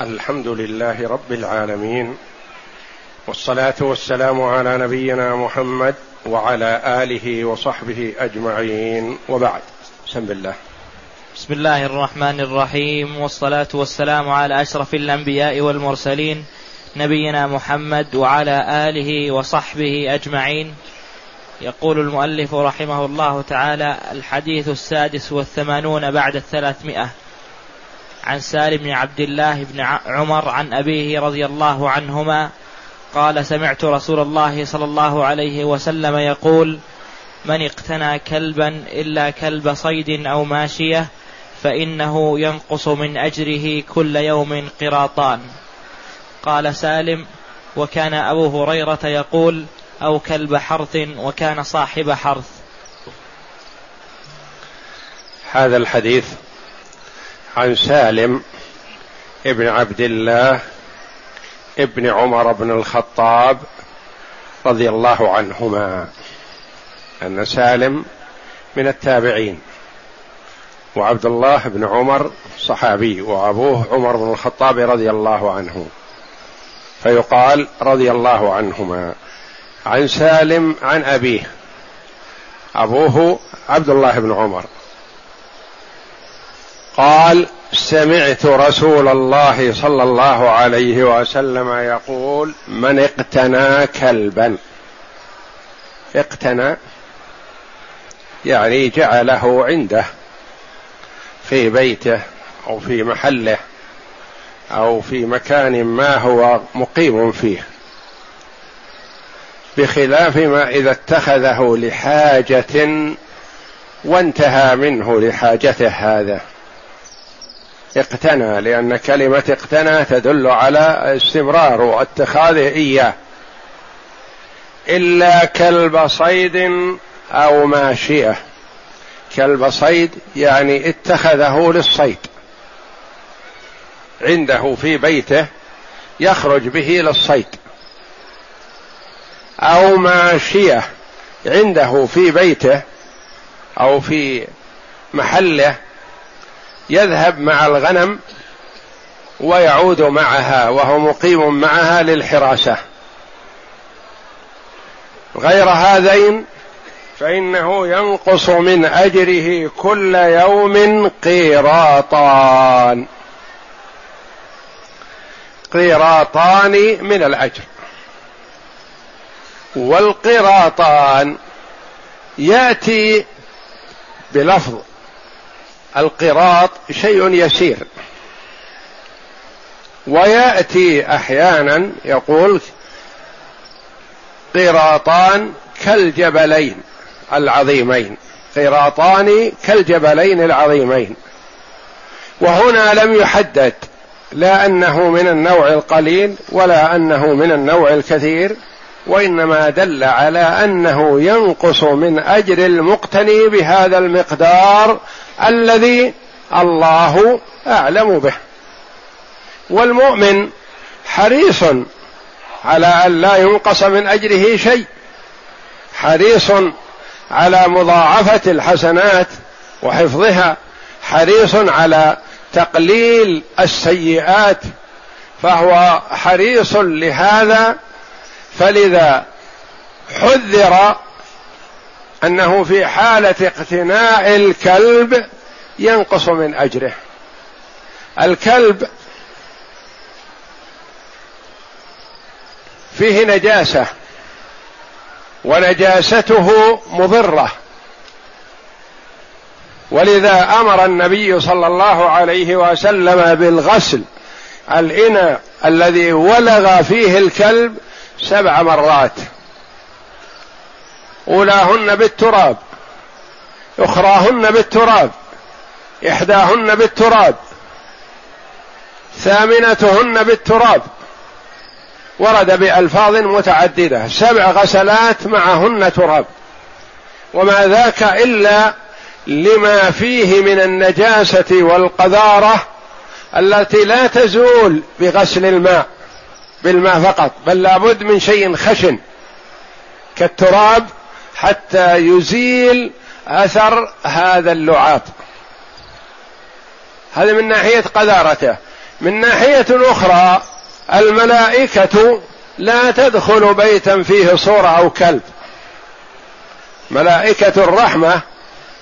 الحمد لله رب العالمين والصلاة والسلام على نبينا محمد وعلى آله وصحبه أجمعين وبعد. بسم الله. بسم الله الرحمن الرحيم. والصلاة والسلام على أشرف الأنبياء والمرسلين نبينا محمد وعلى آله وصحبه أجمعين. يقول المؤلف رحمه الله تعالى الحديث السادس والثمانون بعد الثلاثمائة. عن سالم بن عبد الله بن عمر عن أبيه رضي الله عنهما قال سمعت رسول الله صلى الله عليه وسلم يقول من اقتنى كلبا إلا كلب صيد أو ماشية فإنه ينقص من أجره كل يوم قراطان. قال سالم وكان أبو هريرة يقول أو كلب حرث وكان صاحب حرث. هذا الحديث عن سالم ابن عبد الله ابن عمر بن الخطاب رضي الله عنهما أن سالم من التابعين وعبد الله بن عمر صحابي وأبوه عمر بن الخطاب رضي الله عنه. فيقال رضي الله عنهما عن سالم عن أبيه أبوه عبد الله بن عمر. قال سمعت رسول الله صلى الله عليه وسلم يقول من اقتنى كلبا. اقتنى يعني جعله عنده في بيته أو في محله أو في مكان ما هو مقيم فيه بخلاف ما إذا اتخذه لحاجة وانتهى منه لحاجته هذا. اقتنى لأن كلمة اقتنى تدل على استمرار واتخاذه إياه. إلا كلب صيد أو ماشية. كلب صيد يعني اتخذه للصيد. عنده في بيته يخرج به للصيد. أو ماشية عنده في بيته أو في محله يذهب مع الغنم ويعود معها وهو مقيم معها للحراسه غير هذين فإنه ينقص من أجره كل يوم قيراطان. قيراطان من الأجر. والقراطان يأتي بلفظ. القراط شيء يسير. ويأتي أحيانا يقول قراطان كالجبلين العظيمين. قراطان كالجبلين العظيمين. وهنا لم يحدد لا أنه من النوع القليل ولا أنه من النوع الكثير وإنما دل على أنه ينقص من أجر المقتني بهذا المقدار الذي الله أعلم به. والمؤمن حريص على أن لا ينقص من أجره شيء. حريص على مضاعفة الحسنات وحفظها. حريص على تقليل السيئات. فهو حريص لهذا. فلذا حذر أنه في حالة اقتناء الكلب ينقص من أجره. الكلب فيه نجاسة ونجاسته مضرة. ولذا أمر النبي صلى الله عليه وسلم بالغسل. الإناء الذي ولغ فيه الكلب سبع مرات. أولاهن بالتراب أخراهن بالتراب إحداهن بالتراب ثامنتهن بالتراب. ورد بألفاظ متعددة سبع غسلات معهن تراب. وما ذاك إلا لما فيه من النجاسة والقذارة التي لا تزول بغسل الماء بالماء فقط بل لابد من شيء خشن كالتراب حتى يزيل أثر هذا اللعاب. هذا من ناحية قذارته من ناحية أخرى الملائكة لا تدخل بيتا فيه صورة أو كلب. ملائكة الرحمة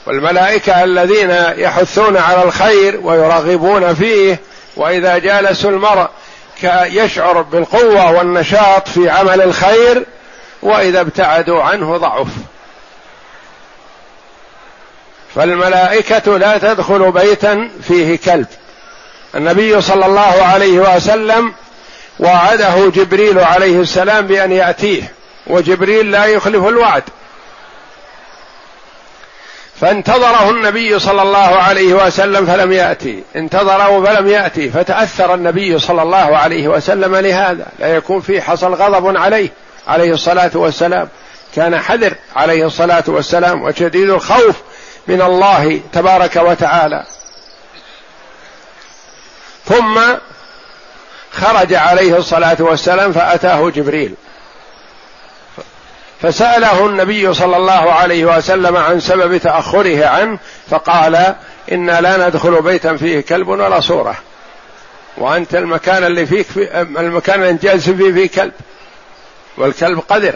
والملائكة الذين يحثون على الخير ويرغبون فيه وإذا جالسوا المرء يشعر بالقوة والنشاط في عمل الخير وإذا ابتعدوا عنه ضعف. فالملائكة لا تدخل بيتا فيه كلب. النبي صلى الله عليه وسلم وعده جبريل عليه السلام بأن يأتيه وجبريل لا يخلف الوعد. فانتظره النبي صلى الله عليه وسلم فلم يأتي. انتظره فلم يأتي فتأثر النبي صلى الله عليه وسلم لهذا. لا يكون فيه حصل غضب عليه. عليه الصلاة والسلام. كان حذر عليه الصلاة والسلام وشديد الخوف من الله تبارك وتعالى. ثم خرج عليه الصلاة والسلام فأتاه جبريل. فسأله النبي صلى الله عليه وسلم عن سبب تأخره عنه فقال أنا لا ندخل بيتا فيه كلب ولا صورة. وأنت المكان اللي فيك في المكان اللي جالس فيه فيه كلب. والكلب قدر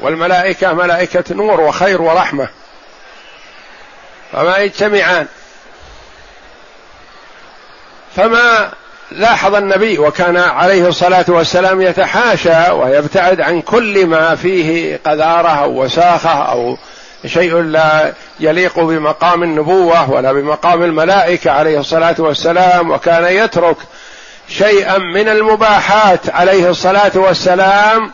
والملائكة ملائكة نور وخير ورحمة. فما يجتمعان. فما لاحظ النبي وكان عليه الصلاة والسلام يتحاشى ويبتعد عن كل ما فيه قذارة أو وساخة أو شيء لا يليق بمقام النبوة ولا بمقام الملائكة عليه الصلاة والسلام وكان يترك شيئا من المباحات عليه الصلاة والسلام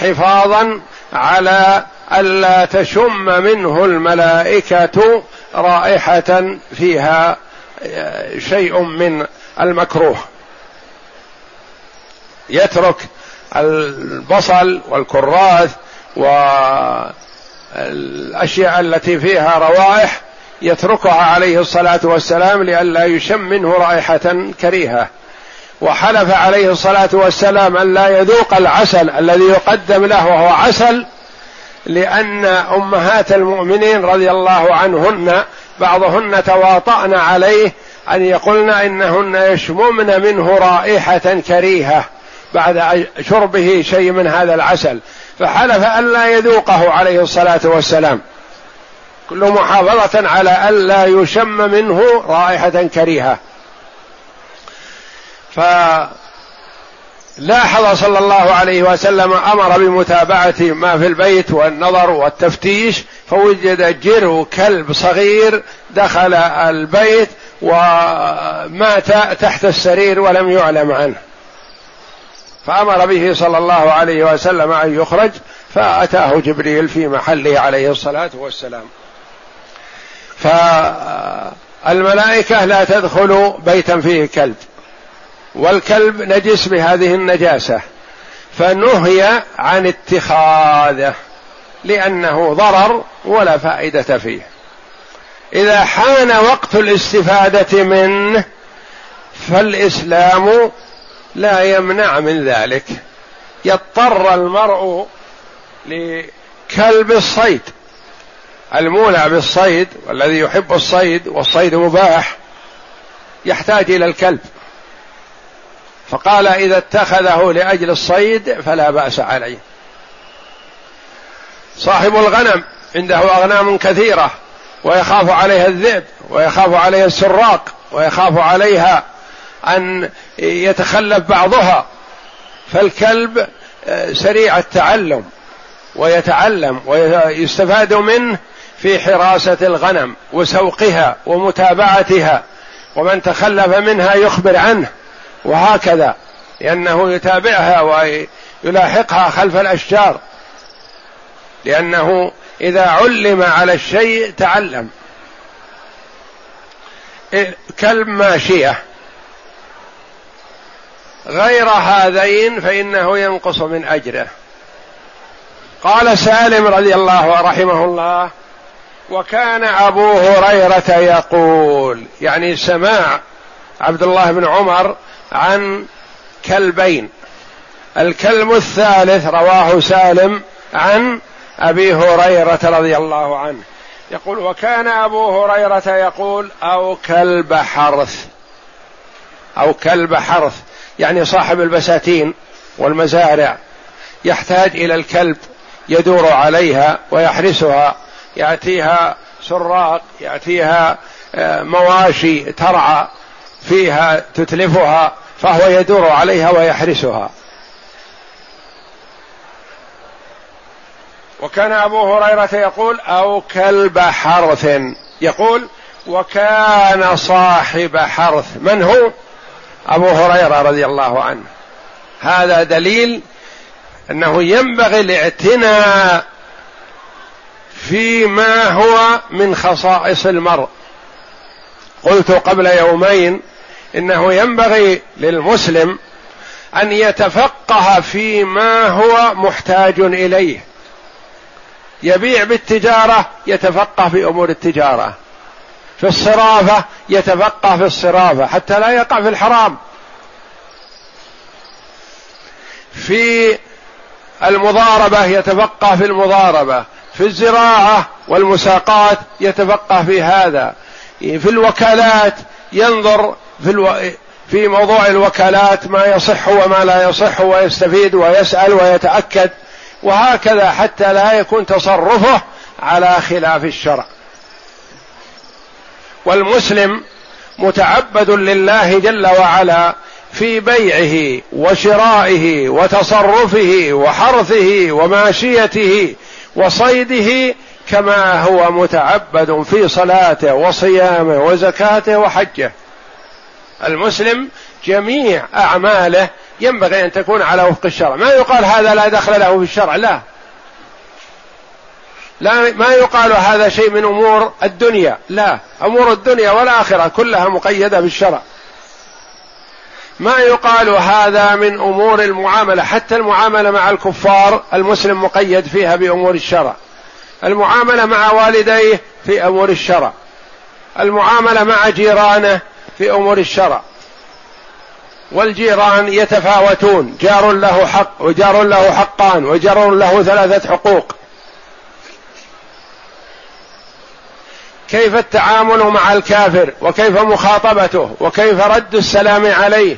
حفاظا على ألا تشم منه الملائكة رائحة فيها شيء من المكروه. يترك البصل والكراث والأشياء التي فيها روائح يتركها عليه الصلاة والسلام لئلا يشم منه رائحة كريهة. وحلف عليه الصلاة والسلام أن لا يذوق العسل الذي يقدم له وهو عسل لأن أمهات المؤمنين رضي الله عنهن بعضهن تواطأن عليه أن يقولن إنهن يشممن منه رائحة كريهة بعد شربه شيء من هذا العسل. فحلف ألا يذوقه عليه الصلاة والسلام. كل محافظة على ألا يشم منه رائحة كريهة. فلاحظ صلى الله عليه وسلم أمر بمتابعة ما في البيت والنظر والتفتيش فوجد جرو كلب صغير دخل البيت ومات تحت السرير ولم يعلم عنه. فأمر به صلى الله عليه وسلم أن يخرج فأتاه جبريل في محله عليه الصلاة والسلام. فالملائكة لا تدخل بيتا فيه كلب. والكلب نجس بهذه النجاسة فنهي عن اتخاذه لأنه ضرر ولا فائدة فيه. إذا حان وقت الاستفادة منه فالإسلام لا يمنع من ذلك. يضطر المرء لكلب الصيد. المولع بالصيد والذي يحب الصيد والصيد مباح يحتاج إلى الكلب. فقال إذا اتخذه لأجل الصيد فلا بأس عليه. صاحب الغنم عنده أغنام كثيرة ويخاف عليها الذئب ويخاف عليها السراق ويخاف عليها أن يتخلف بعضها. فالكلب آه، سريع التعلم ويتعلم ويستفاد منه في حراسة الغنم وسوقها ومتابعتها ومن تخلف منها يخبر عنه. وهكذا. لأنه يتابعها ويلاحقها خلف الأشجار. لأنه إذا علم على الشيء تعلم. كلب ماشيه غير هذين فإنه ينقص من أجره. قال سالم رضي الله رحمه الله وكان أبو هريرة يقول يعني سماع عبد الله بن عمر عن كلبين. الكلب الثالث رواه سالم عن أبي هريرة رضي الله عنه. يقول وكان أبو هريرة يقول أو كلب حرث أو كلب حرث. يعني صاحب البساتين والمزارع. يحتاج إلى الكلب يدور عليها ويحرسها. يأتيها سراق يأتيها آه، مواشي ترعى. فيها تتلفها فهو يدور عليها ويحرسها. وكان أبو هريرة يقول أو كلب حرث. يقول وكان صاحب حرث. من هو؟ أبو هريرة رضي الله عنه. هذا دليل أنه ينبغي الاعتناء فيما هو من خصائص المرء. قلت قبل يومين إنه ينبغي للمسلم أن يتفقه فيما هو محتاج إليه. يبيع بالتجارة يتفقه في أمور التجارة. في الصرافة يتفقه في الصرافة حتى لا يقع في الحرام. في المضاربة يتفقه في المضاربة. في الزراعة والمساقات يتفقه في هذا. في الوكالات ينظر في ألو... في موضوع الوكالات ما يصح وما لا يصح ويستفيد ويسأل ويتأكد وهكذا حتى لا يكون تصرفه على خلاف الشرع. والمسلم متعبد لله جل وعلا في بيعه وشرائه وتصرفه وحرثه وماشيته وصيده كما هو متعبد في صلاته وصيامه وزكاته وحجه. المسلم جميع أعماله ينبغي أن تكون على وفق الشرع. ما يقال هذا لا دخل له في الشرع لا. لا ما يقال هذا شيء من أمور الدنيا لا. أمور الدنيا والآخرة كلها مقيدة بالشرع. ما يقال هذا من أمور المعاملة حتى المعاملة مع الكفار المسلم مقيد فيها بأمور الشرع. المعاملة مع والديه في أمور الشرع. المعاملة مع جيرانه في أمور الشرع. والجيران يتفاوتون. جار له حق وجار له حقان وجار له ثلاثة حقوق. كيف التعامل مع الكافر؟ وكيف مخاطبته؟ وكيف رد السلام عليه؟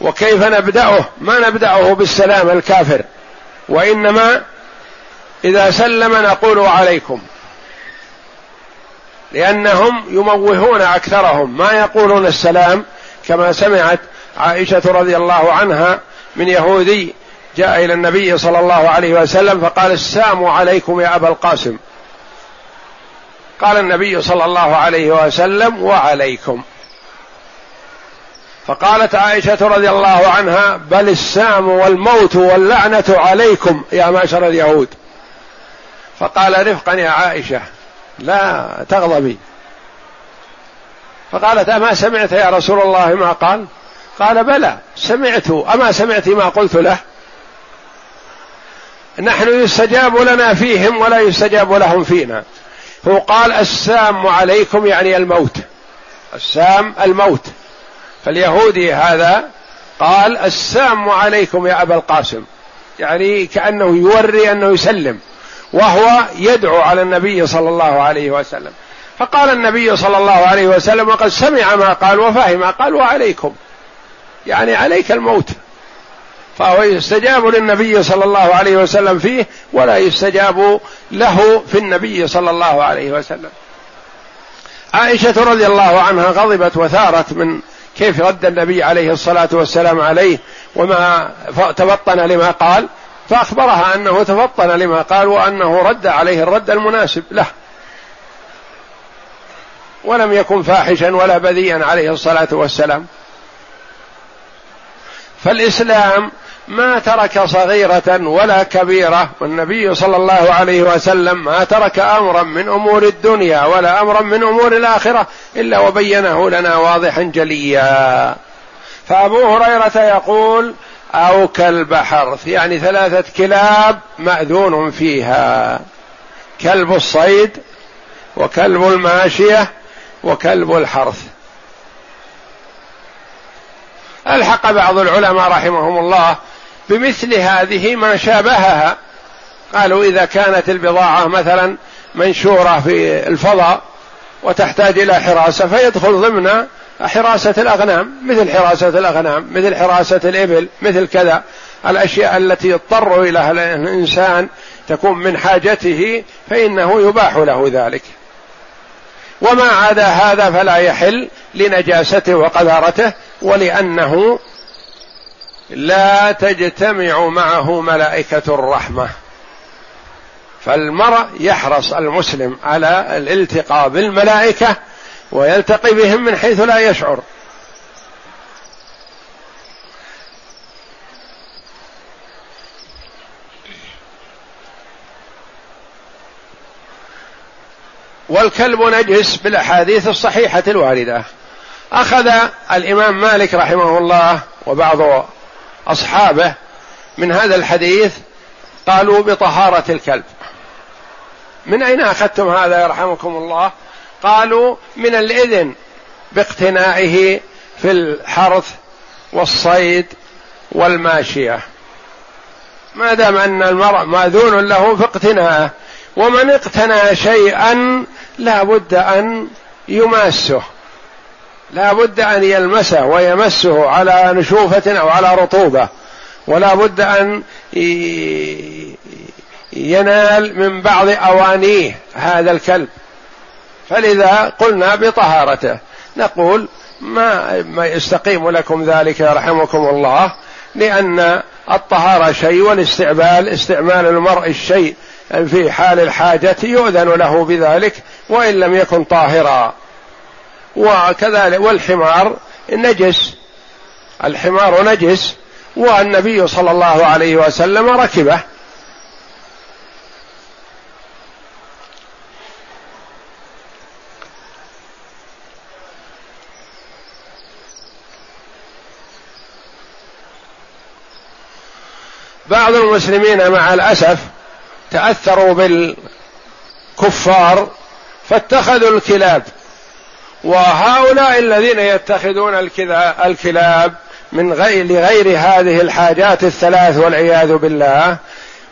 وكيف نبدأه؟ ما نبدأه بالسلام الكافر. وإنما إذا سلم نقول عليكم. لأنهم يموهون أكثرهم. ما يقولون السلام كما سمعت عائشة رضي الله عنها من يهودي جاء إلى النبي صلى الله عليه وسلم فقال السلام عليكم يا أبا القاسم. قال النبي صلى الله عليه وسلم وعليكم. فقالت عائشة رضي الله عنها بل السام والموت واللعنة عليكم يا معشر اليهود. فقال رفقا يا عائشة. لا تغضبي فقالت أما سمعت يا رسول الله ما قال؟ قال بلى سمعت أما سمعت ما قلت له؟ نحن يستجاب لنا فيهم ولا يستجاب لهم فينا. هو قال السام عليكم يعني الموت. السام الموت. فاليهودي هذا قال السام عليكم يا أبا القاسم. يعني كأنه يوري أنه يسلم. وهو يدعو على النبي صلى الله عليه وسلم. فقال النبي صلى الله عليه وسلم وقد سمع ما قال وفهم ما قال وعليكم. يعني عليك الموت. فهو يستجاب للنبي صلى الله عليه وسلم فيه ولا يستجاب له في النبي صلى الله عليه وسلم. عائشة رضي الله عنها غضبت وثارت من كيف رد النبي عليه الصلاة والسلام عليه وما تفطن لما قال. فأخبرها أنه تفطن لما قال وأنه رد عليه الرد المناسب له. ولم يكن فاحشا ولا بذيئا عليه الصلاة والسلام. فالإسلام ما ترك صغيرة ولا كبيرة والنبي صلى الله عليه وسلم ما ترك أمرا من أمور الدنيا ولا أمرا من أمور الآخرة إلا وبينه لنا واضحا جليا. فأبو هريرة يقول أو كلب حرث يعني ثلاثة كلاب مأذون فيها. كلب الصيد وكلب الماشية وكلب الحرث. ألحق بعض العلماء رحمهم الله بمثل هذه ما شابهها. قالوا إذا كانت البضاعة مثلا منشورة في الفضاء وتحتاج إلى حراسة فيدخل ضمن حراسة الأغنام مثل حراسة الأغنام مثل حراسة الإبل مثل كذا. الأشياء التي يضطر إليها الإنسان تكون من حاجته فإنه يباح له ذلك. وما عدا هذا فلا يحل لنجاسته وقذارته ولأنه لا تجتمع معه ملائكة الرحمة. فالمرء يحرص المسلم على الالتقاء بالملائكة ويلتقي بهم من حيث لا يشعر. والكلب نجس بالأحاديث الصحيحة الواردة. أخذ الإمام مالك رحمه الله وبعض أصحابه من هذا الحديث قالوا بطهارة الكلب. من أين أخذتم هذا يرحمكم الله؟ قالوا من الإذن باقتنائه في الحرث والصيد والماشية. ما دام أن المرء مأذون له في اقتناءه ومن اقتنى شيئا لا بد أن يماسه. لا بد أن يلمسه ويمسه على نشوفة أو على رطوبة. ولا بد أن ينال من بعض أوانيه هذا الكلب. فلذا قلنا بطهارته. نقول ما ما يستقيم لكم ذلك يرحمكم الله لأن الطهارة شيء والاستعمال استعمال المرء الشيء في حال الحاجة يؤذن له بذلك وإن لم يكن طاهرا. وكذلك والحمار نجس. الحمار نجس والنبي صلى الله عليه وسلم ركبه. بعض المسلمين مع الأسف تأثروا بالكفار فاتخذوا الكلاب وهؤلاء الذين يتخذون الكلاب من غير لغير هذه الحاجات الثلاث والعياذ بالله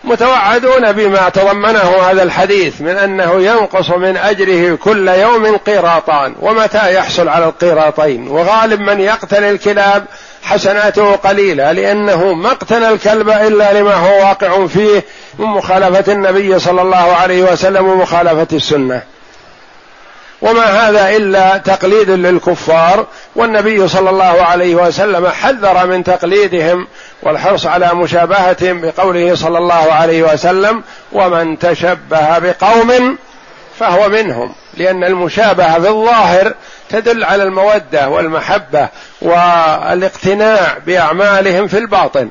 متوعدون بما تضمنه هذا الحديث من أنه ينقص من أجره كل يوم قيراطان ومتى يحصل على القيراطين؟ وغالب من يقتل الكلاب حسناته قليلة لأنه ما اقتنى الكلب إلا لما هو واقع فيه من مخالفة النبي صلى الله عليه وسلم ومخالفة السنة. وما هذا إلا تقليد للكفار والنبي صلى الله عليه وسلم حذر من تقليدهم والحرص على مشابهتهم بقوله صلى الله عليه وسلم ومن تشبه بقوم فهو منهم لأن المشابهة في الظاهر تدل على المودة والمحبة والاقتناع بأعمالهم في الباطن.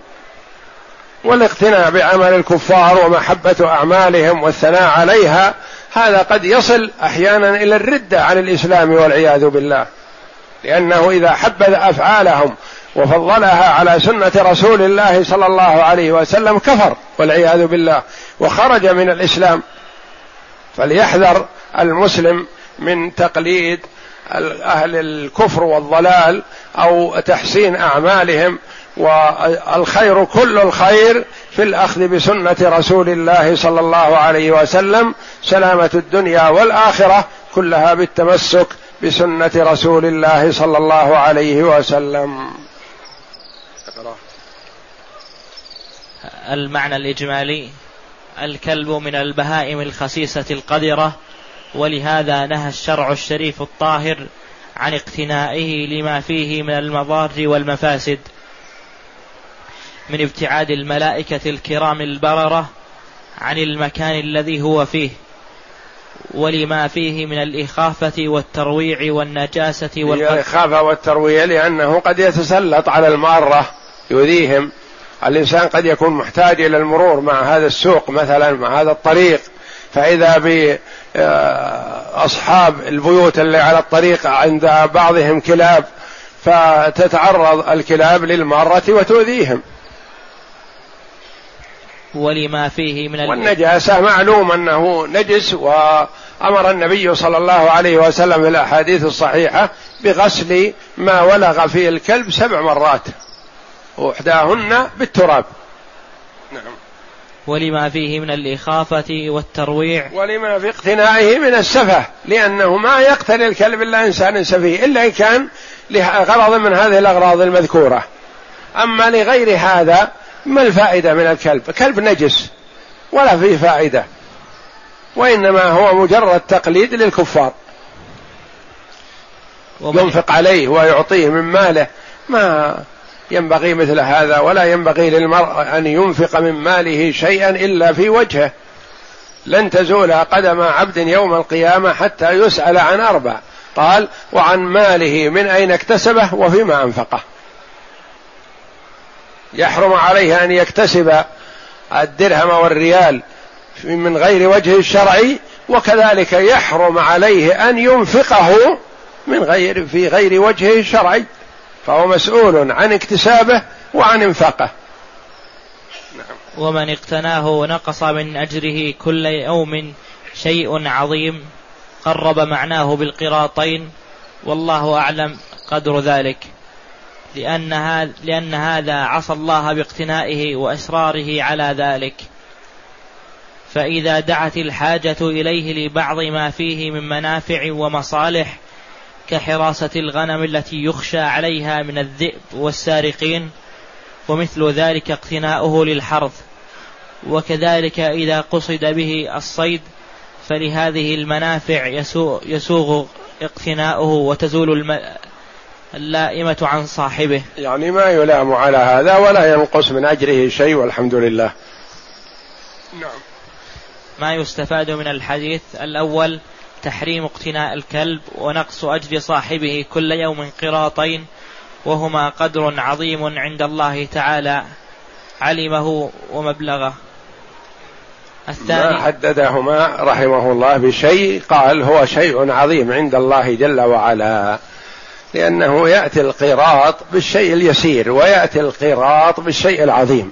والاقتناع بعمل الكفار ومحبة أعمالهم والثناء عليها هذا قد يصل أحيانا إلى الرده عن الإسلام والعياذ بالله. لأنه إذا حبذ أفعالهم وفضلها على سنة رسول الله صلى الله عليه وسلم كفر والعياذ بالله وخرج من الإسلام. فليحذر المسلم من تقليد أهل الكفر والضلال أو تحسين أعمالهم والخير كل الخير في الأخذ بسنة رسول الله صلى الله عليه وسلم سلامة الدنيا والآخرة كلها بالتمسك بسنة رسول الله صلى الله عليه وسلم. المعنى الإجمالي الكلب من البهائم الخسيسة القذرة ولهذا نهى الشرع الشريف الطاهر عن اقتنائه لما فيه من المضار والمفاسد من ابتعاد الملائكة الكرام البررة عن المكان الذي هو فيه ولما فيه من الإخافة والترويع والنجاسة الإخافة والترويع لأنه قد يتسلط على المارة يؤذيهم. الإنسان قد يكون محتاج إلى المرور مع هذا السوق مثلا مع هذا الطريق. فإذا بأصحاب البيوت اللي على الطريق عند بعضهم كلاب فتتعرض الكلاب للمارة وتؤذيهم. ولما فيه من والنجاسة معلوم أنه نجس وأمر النبي صلى الله عليه وسلم في الأحاديث الصحيحة بغسل ما ولغ فيه الكلب سبع مرات وإحداهن بالتراب. نعم. ولما فيه من الإخافة والترويع. ولما في اقتنائه من السفة لأنه ما يقتل الكلب إلا إنسان سفيه إلا إن كان لغرض من هذه الأغراض المذكورة. أما لغير هذا ما الفائدة من الكلب؟ كلب نجس ولا فيه فائدة. وإنما هو مجرد تقليد للكفار. ينفق عليه ويعطيه من ماله. ما ينبغي مثل هذا ولا ينبغي للمرء أن ينفق من ماله شيئا إلا في وجهه. لن تزول قدم عبد يوم القيامة حتى يسأل عن أربع. قال وعن ماله من أين اكتسبه وفيما أنفقه. يحرم عليه أن يكتسب الدرهم والريال من غير وجه الشرعي وكذلك يحرم عليه أن ينفقه من غير في غير وجهه الشرعي فهو مسؤول عن اكتسابه وعن انفاقه. نعم. ومن اقتناه نقص من أجره كل يوم شيء عظيم قرب معناه بالقراطين والله أعلم قدر ذلك. لأن لأن هذا عصى الله باقتنائه وإصراره على ذلك. فإذا دعت الحاجة إليه لبعض ما فيه من منافع ومصالح كحراسة الغنم التي يخشى عليها من الذئب والسارقين ومثل ذلك اقتناؤه للحرث. وكذلك إذا قصد به الصيد فلهذه المنافع يسوغ اقتناؤه وتزول اللائمة عن صاحبه. يعني ما يلام على هذا ولا ينقص من أجره شيء والحمد لله. نعم. ما يستفاد من الحديث الأول تحريم اقتناء الكلب ونقص أجر صاحبه كل يوم قراطين وهما قدر عظيم عند الله تعالى علمه ومبلغه. الثاني ما حددهما رحمه الله بشيء قال هو شيء عظيم عند الله جل وعلا لأنه يأتي القراط بالشيء اليسير ويأتي القراط بالشيء العظيم.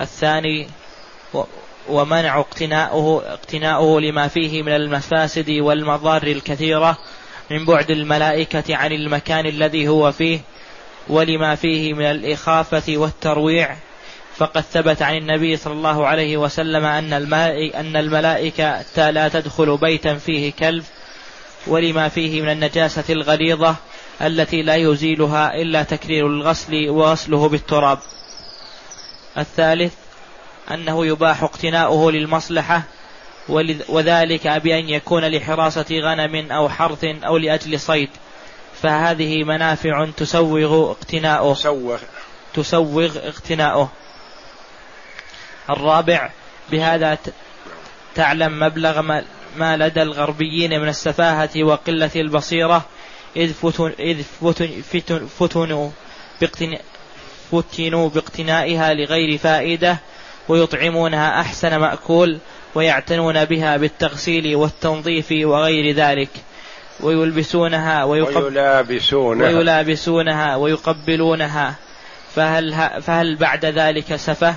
الثاني ومنع اقتناؤه اقتناؤه لما فيه من المفاسد والمضار الكثيرة من بعد الملائكة عن المكان الذي هو فيه ولما فيه من الإخافة والترويع. فقد ثبت عن النبي صلى الله عليه وسلم أن أن الملائكة لا تدخل بيتا فيه كلب ولما فيه من النجاسة الغليظة التي لا يزيلها إلا تكرير الغسل وغسله بالتراب. الثالث أنه يباح اقتناؤه للمصلحة وذلك بأن يكون لحراسة غنم أو حرث أو لأجل صيد. فهذه منافع تسوغ اقتناؤه. تسوغ. تسوغ اقتناؤه. الرابع بهذا تعلم مبلغ ما لدى الغربيين من السفاهة وقلة البصيرة إذ فتن إذ فتن فتن فتنوا فتنوا باقتنائها لغير فائدة ويطعمونها أحسن مأكول ويعتنون بها بالتغسيل والتنظيف وغير ذلك. ويلبسونها ويقب ويلابسونها. ويلابسونها ويقبلونها. فهل, فهل بعد ذلك سفه؟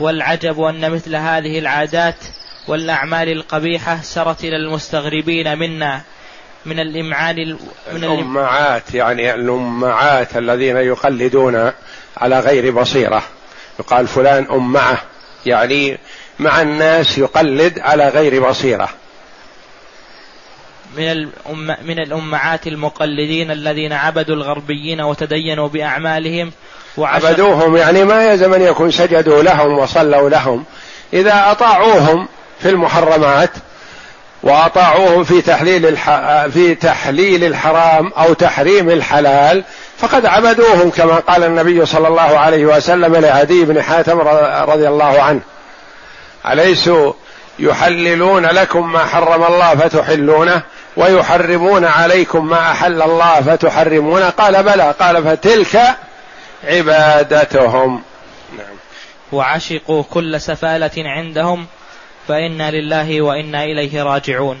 والعجب أن مثل هذه العادات والأعمال القبيحة سرت إلى المستغربين منا من الإمعان من الأمعات يعني الأمعات الذين يقلدون على غير بصيرة. يقال فلان أمعة يعني مع الناس يقلد على غير بصيرة. من الأم من الأمعات المقلدين الذين عبدوا الغربيين وتدينوا بأعمالهم عبدوهم يعني ما يلزم أن يكون سجدوا لهم وصلوا لهم. إذا أطاعوهم في المحرمات وأطاعوهم في تحليل الح... في تحليل الحرام أو تحريم الحلال فقد عبدوهم كما قال النبي صلى الله عليه وسلم لعدي بن حاتم رضي الله عنه. اليسوا يحللون لكم ما حرم الله فتحلونه ويحرمون عليكم ما أحل الله فتحرمونه قال بلى. قال فتلك عبادتهم. نعم. وعشقوا كل سفالة عندهم فإنا لله وإنا إليه راجعون.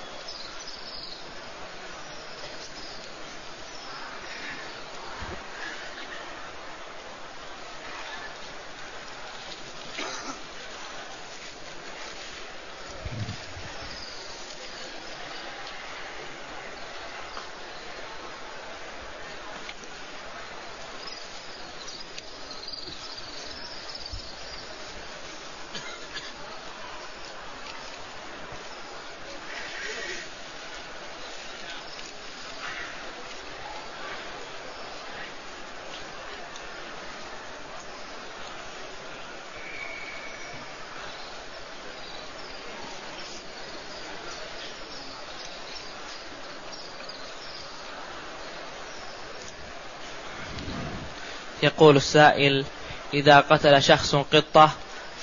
يقول السائل إذا قتل شخص قطة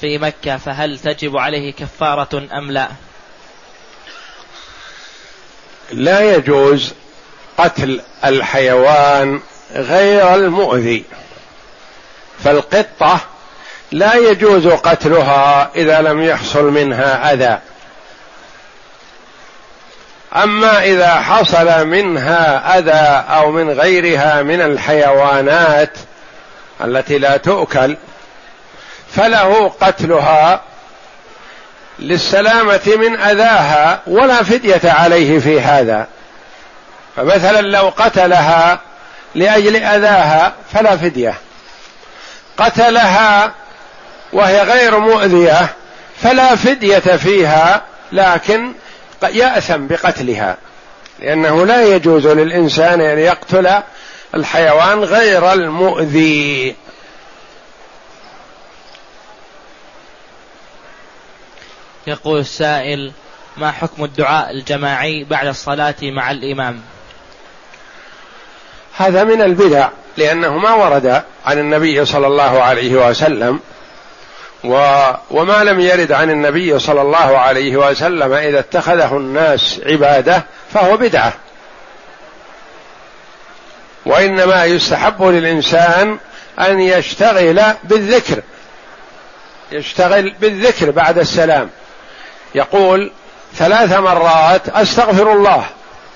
في مكة فهل تجب عليه كفارة أم لا؟ لا يجوز قتل الحيوان غير المؤذي فالقطة لا يجوز قتلها إذا لم يحصل منها أذى أما إذا حصل منها أذى أو من غيرها من الحيوانات التي لا تؤكل فله قتلها للسلامة من أذاها ولا فدية عليه في هذا. فمثلا لو قتلها لأجل أذاها فلا فدية. قتلها وهي غير مؤذية فلا فدية فيها لكن يأثم بقتلها لأنه لا يجوز للإنسان أن يقتل الحيوان غير المؤذي. يقول السائل ما حكم الدعاء الجماعي بعد الصلاة مع الإمام؟ هذا من البدع لأنه ما ورد عن النبي صلى الله عليه وسلم و وما لم يرد عن النبي صلى الله عليه وسلم إذا اتخذه الناس عبادة فهو بدعة. وإنما يستحب للإنسان أن يشتغل بالذكر. يشتغل بالذكر بعد السلام. يقول ثلاث مرات أستغفر الله.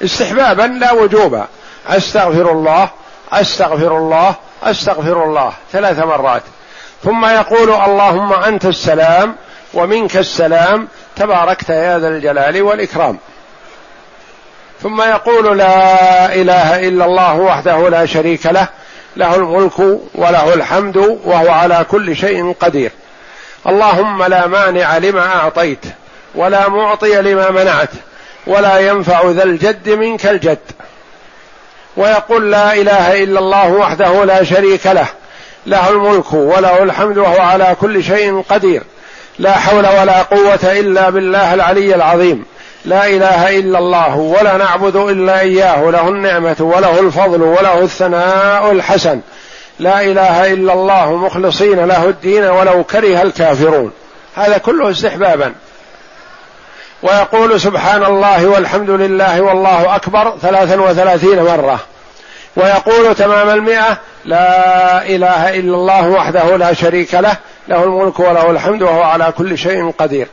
استحبابا لا وجوبا. أستغفر الله أستغفر الله أستغفر الله. ثلاث مرات. ثم يقول اللهم أنت السلام ومنك السلام. تباركت يا ذا الجلال والإكرام. ثم يقول لا إله إلا الله وحده لا شريك له له الملك وله الحمد وهو على كل شيء قدير. اللهم لا مانع لما أعطيت ولا معطي لما منعت ولا ينفع ذا الجد منك الجد. ويقول لا إله إلا الله وحده لا شريك له له الملك وله الحمد وهو على كل شيء قدير. لا حول ولا قوة إلا بالله العلي العظيم. لا إله إلا الله ولا نعبد إلا إياه له النعمة وله الفضل وله الثناء الحسن. لا إله إلا الله مخلصين له الدين ولو كره الكافرون. هذا كله استحبابا. ويقول سبحان الله والحمد لله والله أكبر ثلاثا وثلاثين مرة. ويقول تمام المئة لا إله إلا الله وحده لا شريك له له الملك وله الحمد وهو على كل شيء قدير.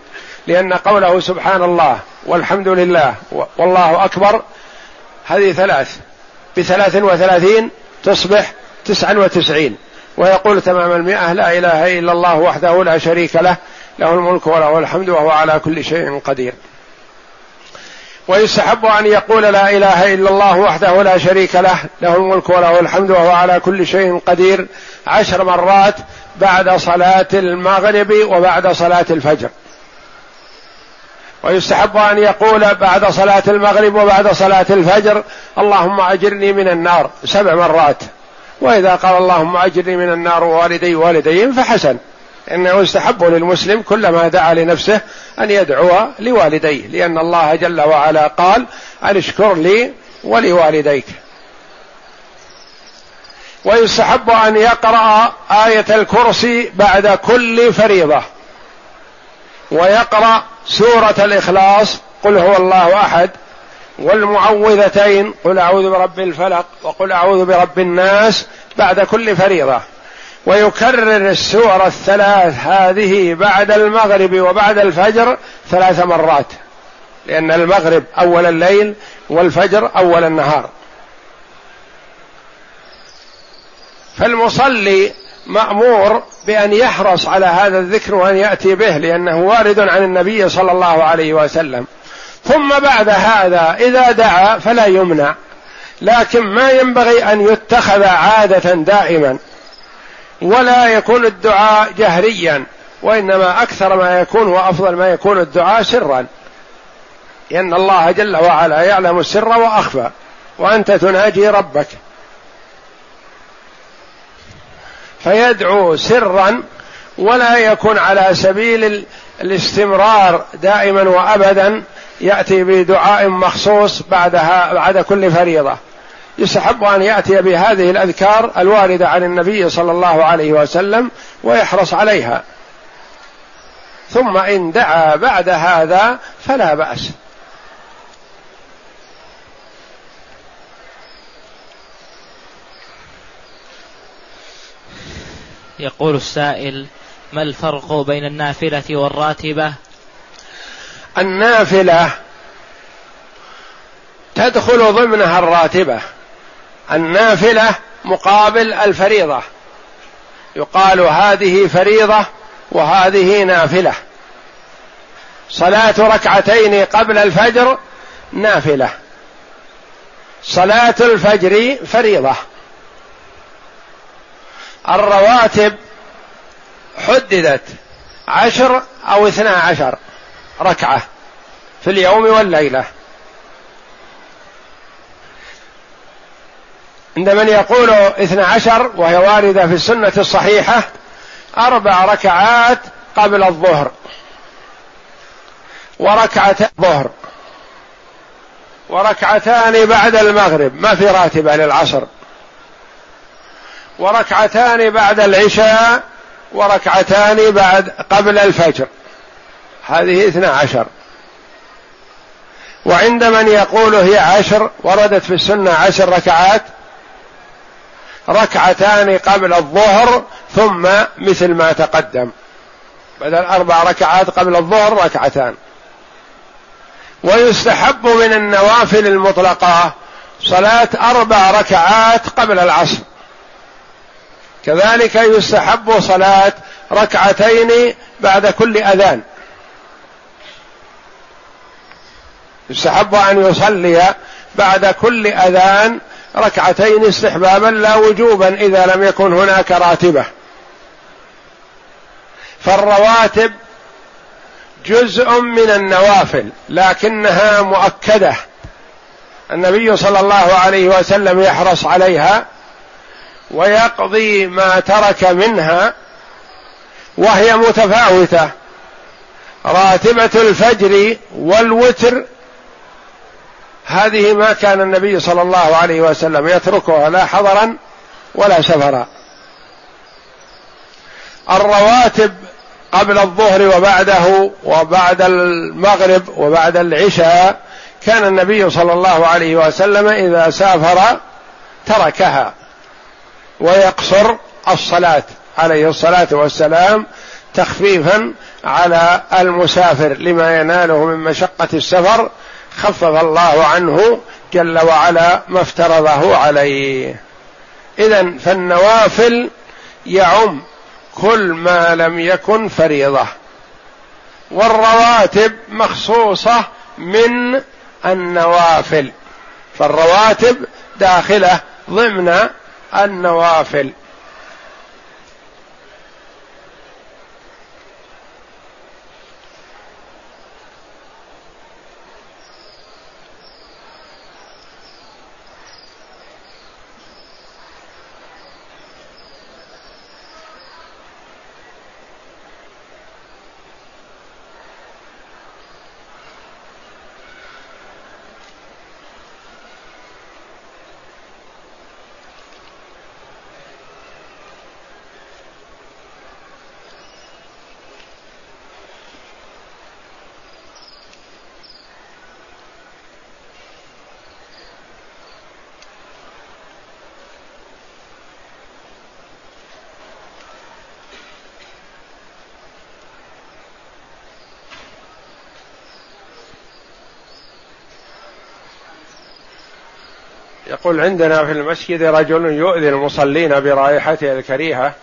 لأن قوله سبحان الله والحمد لله والله أكبر هذه ثلاث. بثلاث وثلاثين تصبح تسعا وتسعين. ويقول تمام المئة لا إله إلا الله وحده لا شريك له له الملك وله الحمد وهو على كل شيء قدير. ويستحب أن يقول لا إله إلا الله وحده لا شريك له له الملك وله الحمد وهو على كل شيء قدير عشر مرات بعد صلاة المغرب وبعد صلاة الفجر. ويستحب أن يقول بعد صلاة المغرب وبعد صلاة الفجر اللهم أجرني من النار سبع مرات. وإذا قال اللهم أجرني من النار ووالدي والديهم فحسن. إنه يستحب للمسلم كلما دعا لنفسه أن يدعو لوالديه لأن الله جل وعلا قال أن اشكر لي ولوالديك. ويستحب أن يقرأ آية الكرسي بعد كل فريضة. ويقرأ سورة الإخلاص قل هو الله أحد والمعوذتين قل أعوذ برب الفلق وقل أعوذ برب الناس بعد كل فريضة. ويكرر السور الثلاث هذه بعد المغرب وبعد الفجر ثلاث مرات لأن المغرب أول الليل والفجر أول النهار. فالمصلي مأمور بأن يحرص على هذا الذكر وأن يأتي به لأنه وارد عن النبي صلى الله عليه وسلم. ثم بعد هذا إذا دعا فلا يمنع. لكن ما ينبغي أن يتخذ عادة دائما. ولا يكون الدعاء جهريا وإنما أكثر ما يكون وأفضل ما يكون الدعاء سرا. لأن الله جل وعلا يعلم السر وأخفى. وأنت تناجي ربك. فيدعو سرا ولا يكون على سبيل الاستمرار دائما وابدا يأتي بدعاء مخصوص بعدها بعد كل فريضة. يستحب أن يأتي بهذه الأذكار الواردة عن النبي صلى الله عليه وسلم ويحرص عليها. ثم إن دعا بعد هذا فلا بأس. يقول السائل ما الفرق بين النافلة والراتبة؟ النافلة تدخل ضمنها الراتبة. النافلة مقابل الفريضة. يقال هذه فريضة وهذه نافلة. صلاة ركعتين قبل الفجر نافلة. صلاة الفجر فريضة. الرواتب حددت عشر أو اثنا عشر ركعة في اليوم والليلة. عند من يقول اثنا عشر وهي واردة في السنة الصحيحة أربع ركعات قبل الظهر وركعة الظهر وركعتان بعد المغرب ما في راتبة للعصر. وركعتان بعد العشاء وركعتان بعد قبل الفجر. هذه اثنا عشر. وعند من يقول هي عشر وردت في السنة عشر ركعات ركعتان قبل الظهر ثم مثل ما تقدم. بدل أربع ركعات قبل الظهر ركعتان. ويستحب من النوافل المطلقة صلاة أربع ركعات قبل العصر. كذلك يستحب صلاة ركعتين بعد كل أذان. يستحب أن يصلي بعد كل أذان ركعتين استحبابا لا وجوبا إذا لم يكن هناك راتبة. فالرواتب جزء من النوافل لكنها مؤكدة. النبي صلى الله عليه وسلم يحرص عليها ويقضي ما ترك منها وهي متفاوتة. راتبة الفجر والوتر هذه ما كان النبي صلى الله عليه وسلم يتركها لا حضرا ولا سفرا. الرواتب قبل الظهر وبعده وبعد المغرب وبعد العشاء كان النبي صلى الله عليه وسلم إذا سافر تركها. ويقصر الصلاة عليه الصلاة والسلام تخفيفا على المسافر لما يناله من مشقة السفر خفف الله عنه جل وعلا ما افترضه عليه. اذا فالنوافل يعم كل ما لم يكن فريضة. والرواتب مخصوصة من النوافل. فالرواتب داخلة ضمن النوافل. يقول عندنا في المسجد رجل يؤذي المصلين برائحته الكريهة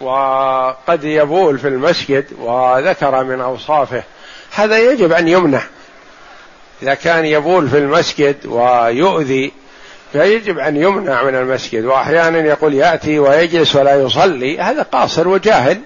وقد يبول في المسجد وذكر من أوصافه. هذا يجب أن يمنع. إذا كان يبول في المسجد ويؤذي فيجب أن يمنع من المسجد. وأحيانا يقول يأتي ويجلس ولا يصلي هذا قاصر وجاهل.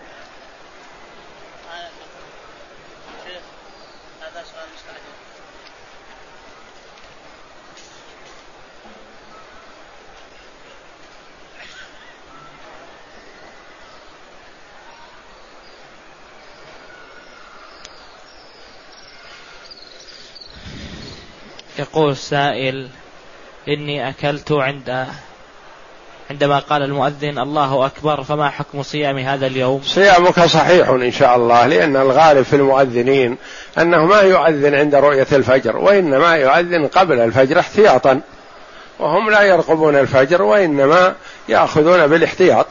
يقول السائل إني أكلت عند عندما قال المؤذن الله أكبر فما حكم صيام هذا اليوم؟ صيامك صحيح إن شاء الله لأن الغالب في المؤذنين أنه ما يؤذن عند رؤية الفجر وإنما يؤذن قبل الفجر احتياطا وهم لا يرقبون الفجر وإنما يأخذون بالاحتياط.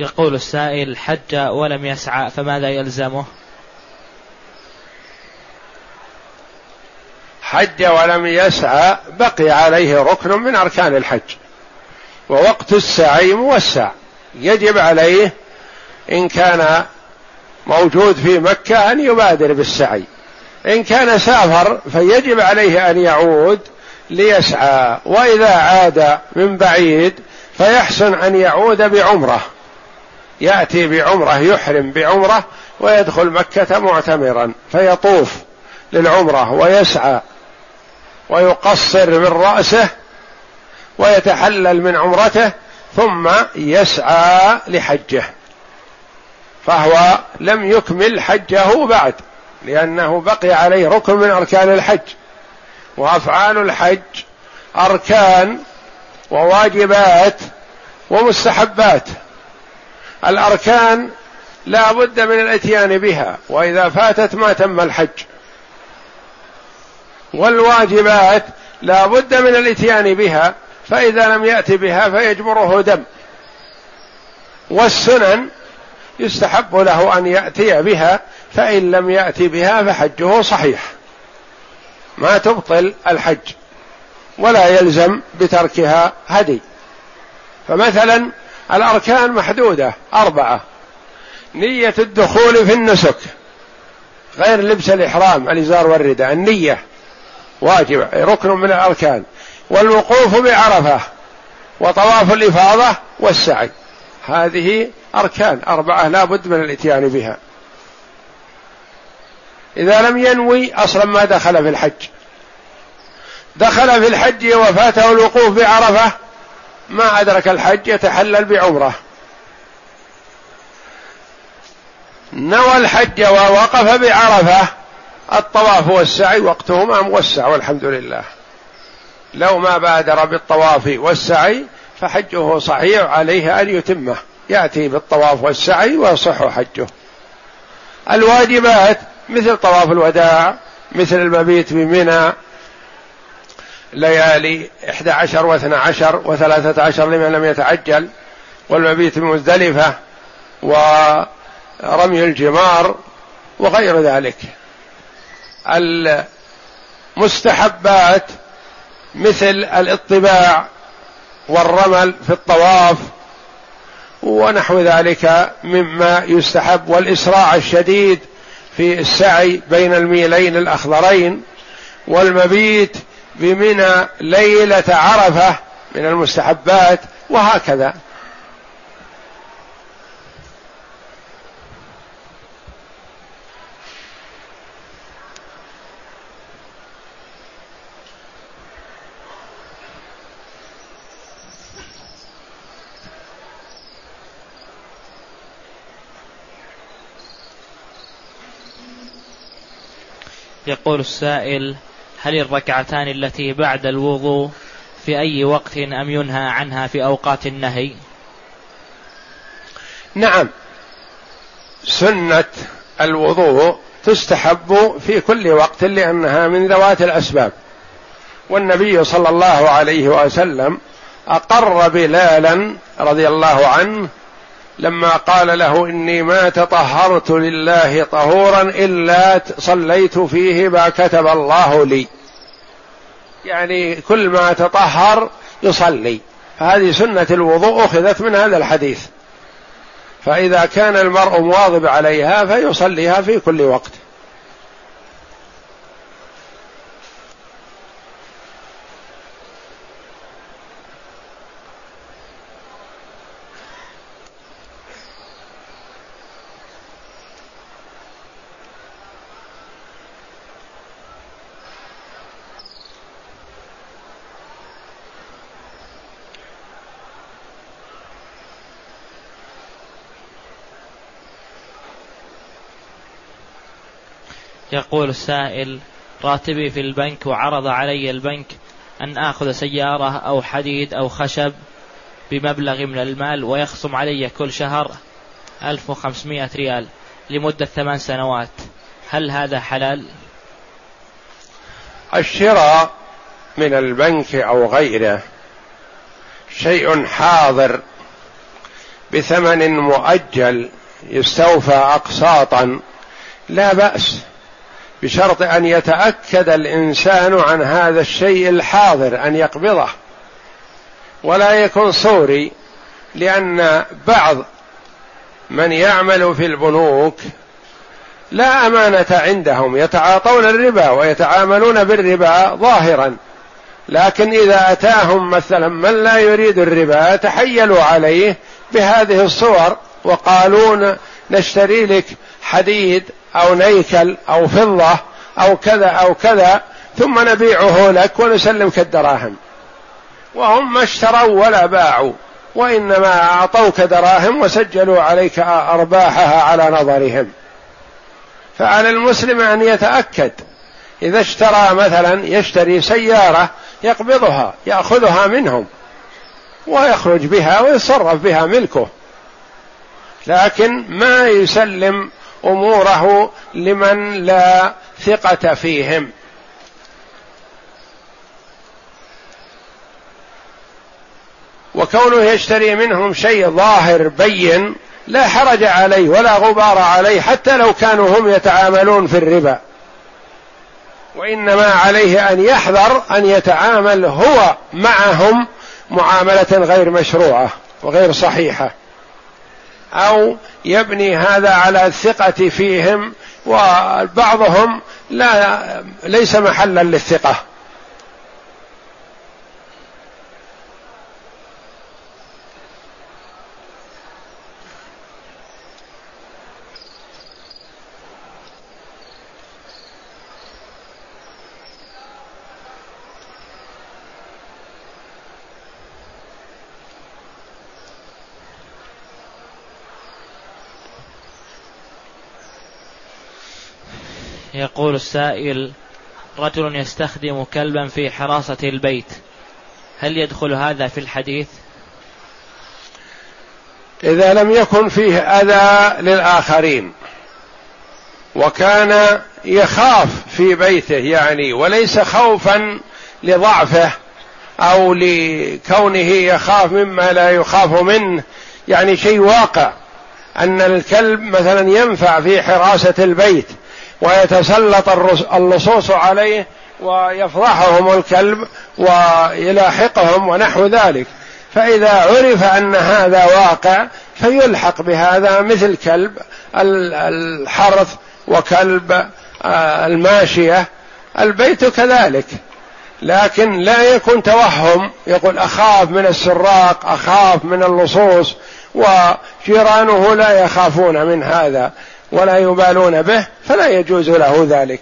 يقول السائل حج ولم يسعى فماذا يلزمه؟ حج ولم يسعى بقي عليه ركن من أركان الحج. ووقت السعي موسع. يجب عليه إن كان موجود في مكة أن يبادر بالسعي. إن كان سافر فيجب عليه أن يعود ليسعى. وإذا عاد من بعيد فيحسن أن يعود بعمرة. يأتي بعمرة يحرم بعمرة ويدخل مكة معتمرا. فيطوف للعمرة ويسعى. ويقصر من رأسه ويتحلل من عمرته ثم يسعى لحجه. فهو لم يكمل حجه بعد لأنه بقي عليه ركن من أركان الحج. وأفعال الحج أركان وواجبات ومستحبات. الأركان لا بد من الإتيان بها وإذا فاتت ما تم الحج. والواجبات لا بد من الإتيان بها فإذا لم يأتي بها فيجبره دم. والسنن يستحب له أن يأتي بها فإن لم يأتي بها فحجه صحيح. ما تبطل الحج ولا يلزم بتركها هدي. فمثلا الأركان محدودة أربعة نية الدخول في النسك غير لبس الإحرام الإزار والرداء النية. واجب ركن من الأركان. والوقوف بعرفة وطواف الإفاضة والسعي. هذه أركان أربعة لا بد من الإتيان بها. إذا لم ينوي أصلا ما دخل في الحج. دخل في الحج وفاته الوقوف بعرفة ما أدرك الحج يتحلل بعمرة. نوى الحج ووقف بعرفة الطواف والسعي وقتهما موسع والحمد لله. لو ما بادر بالطواف والسعي فحجه صحيح عليه أن يتمه. يأتي بالطواف والسعي ويصح حجه. الواجبات مثل طواف الوداع مثل المبيت بمنى ليالي إحدى عشر واثنى عشر وثلاثة لمن لم يتعجل والمبيت بمزدلفة ورمي الجمار وغير ذلك. المستحبات مثل الاطباع والرمل في الطواف ونحو ذلك مما يستحب والإسراع الشديد في السعي بين الميلين الأخضرين والمبيت بمنى ليلة عرفة من المستحبات وهكذا. يقول السائل هل الركعتان التي بعد الوضوء في أي وقت أم ينهى عنها في أوقات النهي؟ نعم. سنة الوضوء تستحب في كل وقت لأنها من ذوات الأسباب. والنبي صلى الله عليه وسلم أقر بلالا رضي الله عنه لما قال له إني ما تطهرت لله طهورا إلا صليت فيه ما كتب الله لي. يعني كل ما تطهر يصلي. هذه سنة الوضوء أخذت من هذا الحديث. فإذا كان المرء مواظب عليها فيصليها في كل وقت. يقول السائل راتبي في البنك وعرض علي البنك أن آخذ سيارة أو حديد أو خشب بمبلغ من المال ويخصم علي كل شهر 1500 ريال لمدة ثمان سنوات هل هذا حلال؟ الشراء من البنك أو غيره شيء حاضر بثمن مؤجل يستوفى أقساطا لا بأس بشرط أن يتأكد الإنسان عن هذا الشيء الحاضر أن يقبضه. ولا يكون صوري لأن بعض من يعمل في البنوك لا أمانة عندهم يتعاطون الربا ويتعاملون بالربا ظاهرا. لكن إذا أتاهم مثلا من لا يريد الربا تحيلوا عليه بهذه الصور وقالوا نشتري لك حديد أو نيكل أو فضة أو كذا أو كذا ثم نبيعه لك ونسلمك الدراهم. وهم ما اشتروا ولا باعوا وإنما أعطوك دراهم وسجلوا عليك أرباحها على نظرهم. فعلى المسلم أن يتأكد إذا اشترى مثلا يشتري سيارة يقبضها يأخذها منهم ويخرج بها ويتصرف بها ملكه. لكن ما يسلم أموره لمن لا ثقة فيهم. وكونه يشتري منهم شيء ظاهر بين لا حرج عليه ولا غبار عليه حتى لو كانوا هم يتعاملون في الربا. وإنما عليه أن يحذر أن يتعامل هو معهم معاملة غير مشروعة وغير صحيحة. أو يبني هذا على الثقة فيهم وبعضهم لا ليس محلا للثقة. يقول السائل رجل يستخدم كلبا في حراسة البيت هل يدخل هذا في الحديث؟ إذا لم يكن فيه أذى للآخرين وكان يخاف في بيته يعني وليس خوفا لضعفه أو لكونه يخاف مما لا يخاف منه يعني شيء واقع أن الكلب مثلا ينفع في حراسة البيت ويتسلط اللصوص عليه ويفضحهم الكلب ويلاحقهم ونحو ذلك. فإذا عرف أن هذا واقع فيلحق بهذا مثل كلب الحرث وكلب آه، الماشية. البيت كذلك. لكن لا يكون توهم يقول أخاف من السراق أخاف من اللصوص وجيرانه لا يخافون من هذا. ولا يبالون به فلا يجوز له ذلك.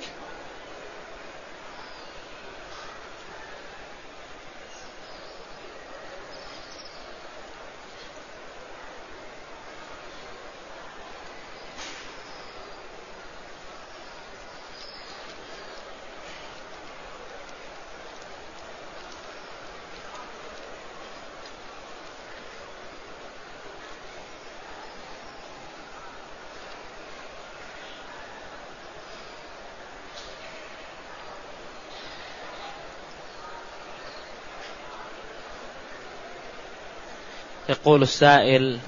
يقول السائل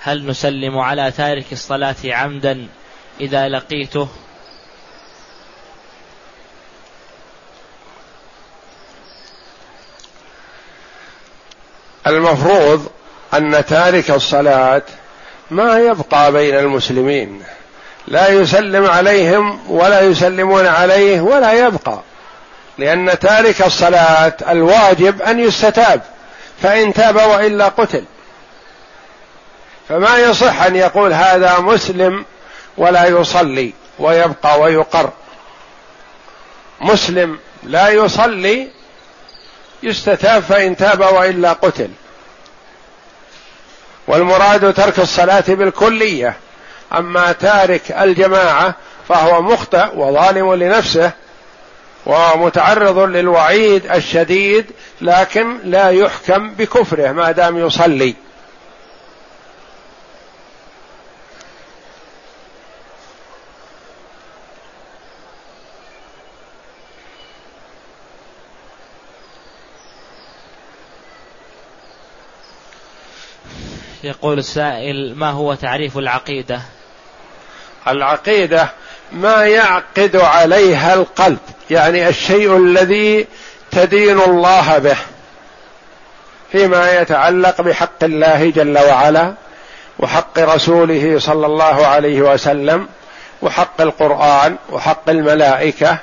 هل نسلم على تارك الصلاة عمدا إذا لقيته؟ المفروض أن تارك الصلاة ما يبقى بين المسلمين. لا يسلم عليهم ولا يسلمون عليه ولا يبقى لأن تارك الصلاة الواجب أن يستتاب فإن تاب وإلا قتل. فما يصح أن يقول هذا مسلم ولا يصلي ويبقى ويقر. مسلم لا يصلي يستتاب فإن تاب وإلا قتل. والمراد ترك الصلاة بالكلية. أما تارك الجماعة فهو مخطئ وظالم لنفسه ومتعرض للوعيد الشديد لكن لا يحكم بكفره ما دام يصلي. يقول السائل ما هو تعريف العقيدة؟ العقيدة ما يعقد عليها القلب يعني الشيء الذي تدين الله به فيما يتعلق بحق الله جل وعلا وحق رسوله صلى الله عليه وسلم وحق القرآن وحق الملائكة.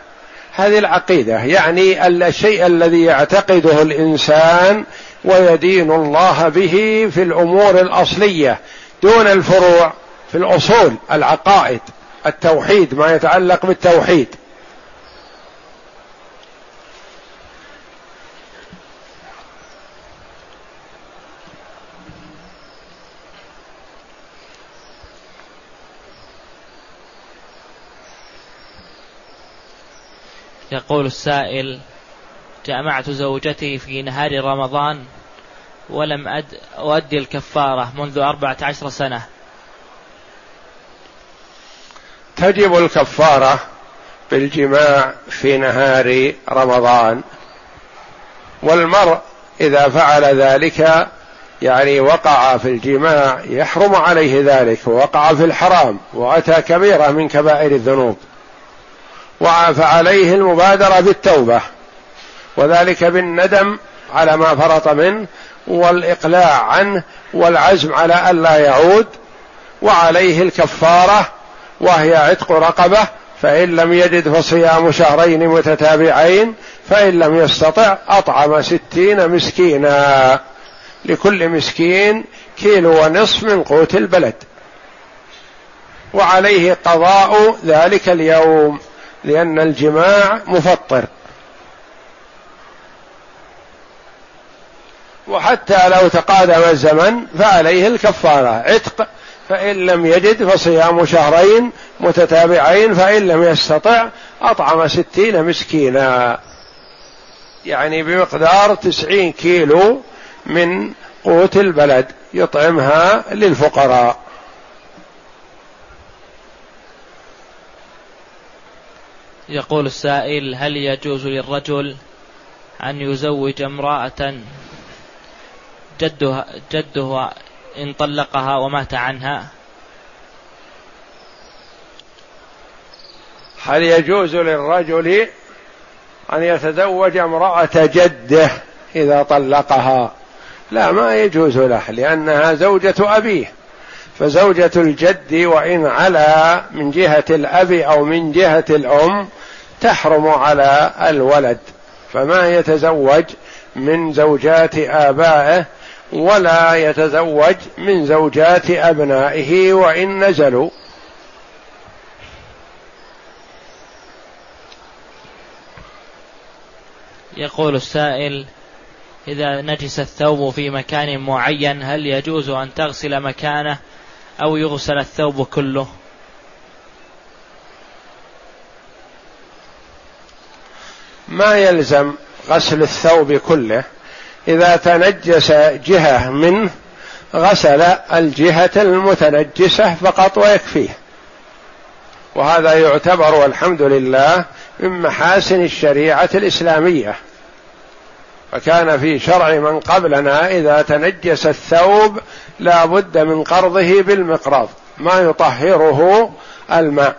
هذه العقيدة يعني الشيء الذي يعتقده الإنسان ويدين الله به في الأمور الأصلية دون الفروع في الأصول العقائد التوحيد ما يتعلق بالتوحيد. يقول السائل جامعت زوجتي في نهار رمضان ولم أد أؤدي الكفارة منذ أربعة عشر سنة. تجب الكفارة بالجماع في نهار رمضان. والمرء إذا فعل ذلك يعني وقع في الجماع يحرم عليه ذلك ووقع في الحرام وأتى كبيرة من كبائر الذنوب فعليه المبادرة بالتوبة. وذلك بالندم على ما فرط منه والإقلاع عنه والعزم على ألا يعود وعليه الكفارة وهي عتق رقبة فإن لم يجد فصيام شهرين متتابعين فإن لم يستطع أطعم ستين مسكينا. لكل مسكين كيلو ونصف من قوت البلد. وعليه قضاء ذلك اليوم لأن الجماع مفطر. وحتى لو تقادم الزمن فعليه الكفارة. عتق فإن لم يجد فصيام شهرين متتابعين فإن لم يستطع أطعم ستين مسكينا. يعني بمقدار تسعين كيلو من قوت البلد يطعمها للفقراء. يقول السائل هل يجوز للرجل أن يزوج امرأة جدها جده إن طلقها ومات عنها. هل يجوز للرجل أن يتزوج امرأة جده إذا طلقها؟ لا ما يجوز له لأنها زوجة أبيه. فزوجة الجد وإن علا من جهة الأب أو من جهة الأم تحرم على الولد. فما يتزوج من زوجات آبائه ولا يتزوج من زوجات أبنائه وإن نزلوا. يقول السائل إذا نجس الثوب في مكان معين هل يجوز أن تغسل مكانه أو يغسل الثوب كله؟ ما يلزم غسل الثوب كله. إذا تنجس جهة منه غسل الجهة المتنجسة فقط ويكفيه. وهذا يعتبر والحمد لله من محاسن الشريعة الإسلامية. فكان في شرع من قبلنا إذا تنجس الثوب لا بد من قرضه بالمقراض ما يطهره الماء.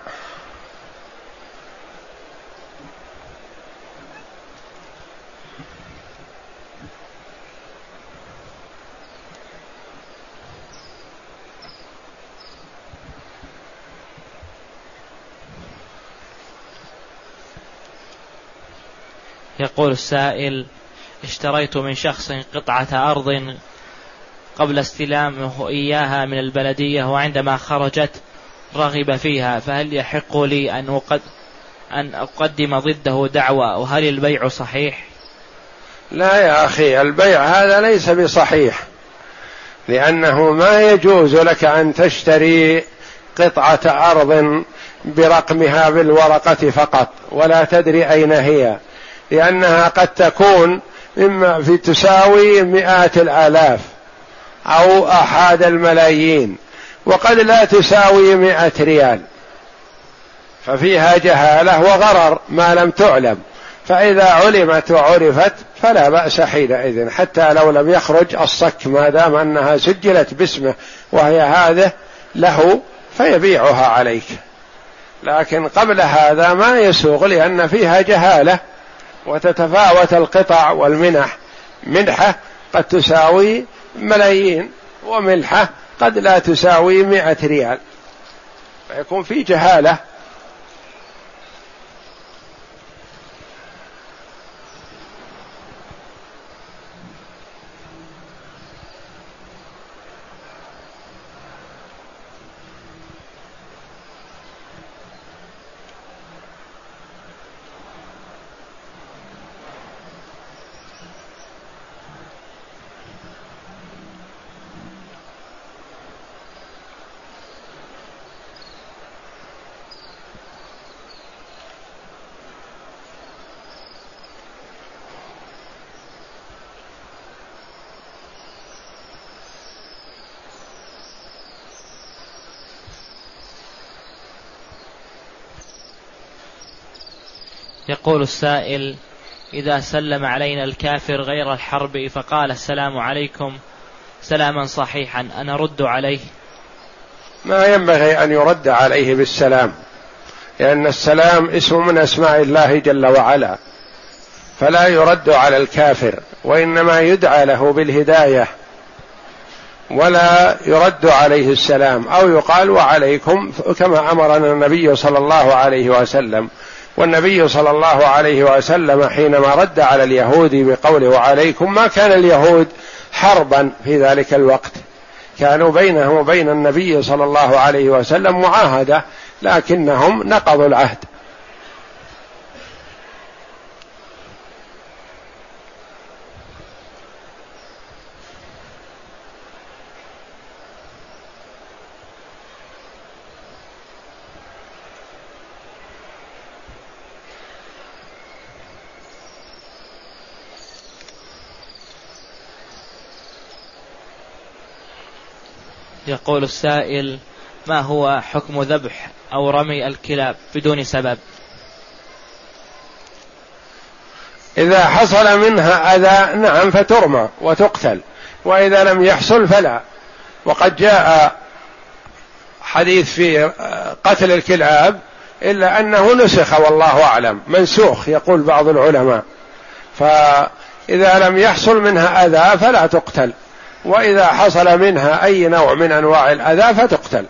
يقول السائل اشتريت من شخص قطعة أرض قبل استلامه إياها من البلدية وعندما خرجت رغب فيها فهل يحق لي أن أن أقدم ضده دعوى وهل البيع صحيح؟ لا يا أخي البيع هذا ليس بصحيح لأنه ما يجوز لك أن تشتري قطعة أرض برقمها بالورقة فقط ولا تدري أين هي لأنها قد تكون مما في تساوي مئات الآلاف أو أحد الملايين وقد لا تساوي مئة ريال. ففيها جهالة وغرر ما لم تعلم. فإذا علمت وعرفت فلا بأس حينئذ حتى لو لم يخرج الصك ما دام أنها سجلت باسمه وهي هذه له فيبيعها عليك. لكن قبل هذا ما يسوغ لأن فيها جهالة. وتتفاوت القطع والمنح. منحة قد تساوي ملايين وملحة قد لا تساوي مئة ريال. فيكون في جهالة يقول السائل إذا سلم علينا الكافر غير الحرب فقال السلام عليكم سلاما صحيحا أنا رد عليه. ما ينبغي أن يرد عليه بالسلام لأن السلام اسم من أسماء الله جل وعلا فلا يرد على الكافر وإنما يدعى له بالهداية ولا يرد عليه السلام أو يقال وعليكم كما أمرنا النبي صلى الله عليه وسلم. والنبي صلى الله عليه وسلم حينما رد على اليهود بقوله وعليكم ما كان اليهود حربا في ذلك الوقت. كانوا بينهم وبين النبي صلى الله عليه وسلم معاهدة لكنهم نقضوا العهد. يقول السائل ما هو حكم ذبح أو رمي الكلاب بدون سبب؟ إذا حصل منها أذى نعم فترمى وتقتل وإذا لم يحصل فلا. وقد جاء حديث في قتل الكلاب إلا أنه نسخ والله أعلم منسوخ يقول بعض العلماء. فإذا لم يحصل منها أذى فلا تقتل. وإذا حصل منها أي نوع من أنواع الأذى فتقتل.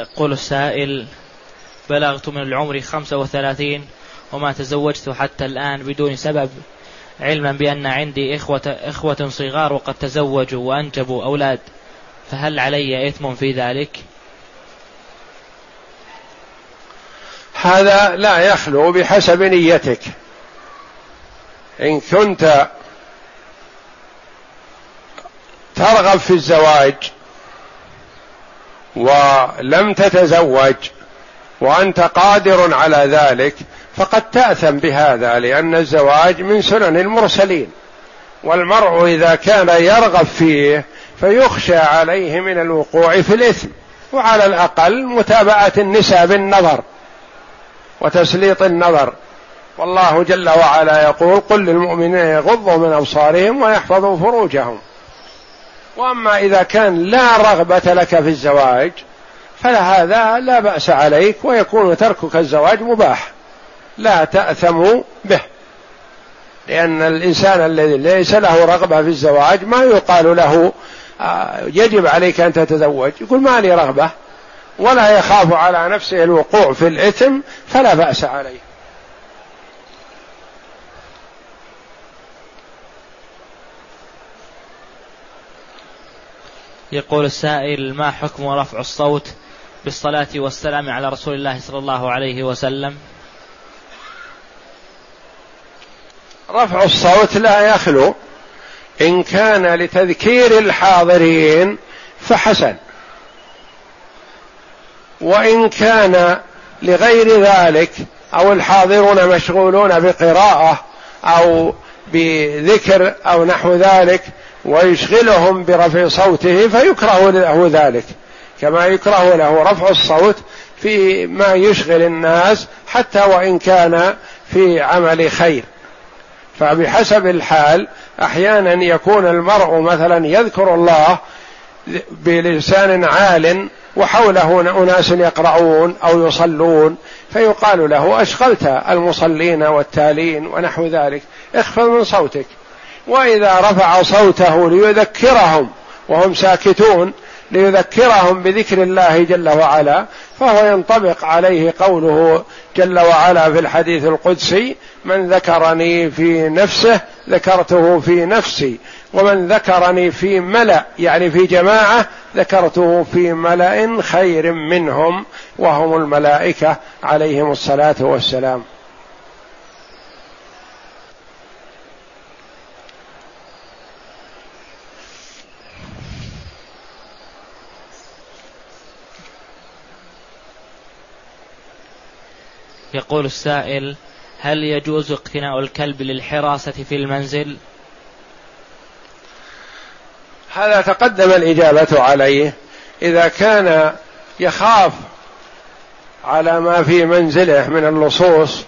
يقول السائل بلغت من العمر خمسة وثلاثين وما تزوجت حتى الآن بدون سبب علما بأن عندي إخوة, إخوة صغار وقد تزوجوا وأنجبوا أولاد فهل علي إثم في ذلك؟ هذا لا يخلو بحسب نيتك. إن كنت ترغب في الزواج ولم تتزوج وأنت قادر على ذلك فقد تأثم بهذا لأن الزواج من سنن المرسلين. والمرء إذا كان يرغب فيه فيخشى عليه من الوقوع في الإثم وعلى الأقل متابعة النساء بالنظر وتسليط النظر. والله جل وعلا يقول قل للمؤمنين يغضوا من أبصارهم ويحفظوا فروجهم. وأما إذا كان لا رغبة لك في الزواج فهذا لا بأس عليك ويكون تركك الزواج مباح. لا تأثموا به. لأن الإنسان الذي ليس له رغبة في الزواج ما يقال له آه، يجب عليك أن تتزوج. يقول ما لي رغبة؟ ولا يخاف على نفسه الوقوع في الإثم فلا بأس عليه. يقول السائل ما حكم رفع الصوت بالصلاة والسلام على رسول الله صلى الله عليه وسلم؟ رفع الصوت لا يخلو. إن كان لتذكير الحاضرين فحسن. وإن كان لغير ذلك أو الحاضرون مشغولون بقراءة أو بذكر أو نحو ذلك ويشغلهم برفع صوته فيكره له ذلك. كما يكره له رفع الصوت في ما يشغل الناس حتى وإن كان في عمل خير. فبحسب الحال أحيانا يكون المرء مثلا يذكر الله بلسان عال وحوله أناس يقرؤون أو يصلون فيقال له أشغلت المصلين والتالين ونحو ذلك. اخفض من صوتك. وإذا رفع صوته ليذكرهم وهم ساكتون ليذكرهم بذكر الله جل وعلا فهو ينطبق عليه قوله جل وعلا في الحديث القدسي من ذكرني في نفسه ذكرته في نفسي ومن ذكرني في ملأ يعني في جماعة ذكرته في ملأ خير منهم وهم الملائكة عليهم الصلاة والسلام. يقول السائل هل يجوز اقتناء الكلب للحراسة في المنزل؟ هذا تقدم الإجابة عليه إذا كان يخاف على ما في منزله من اللصوص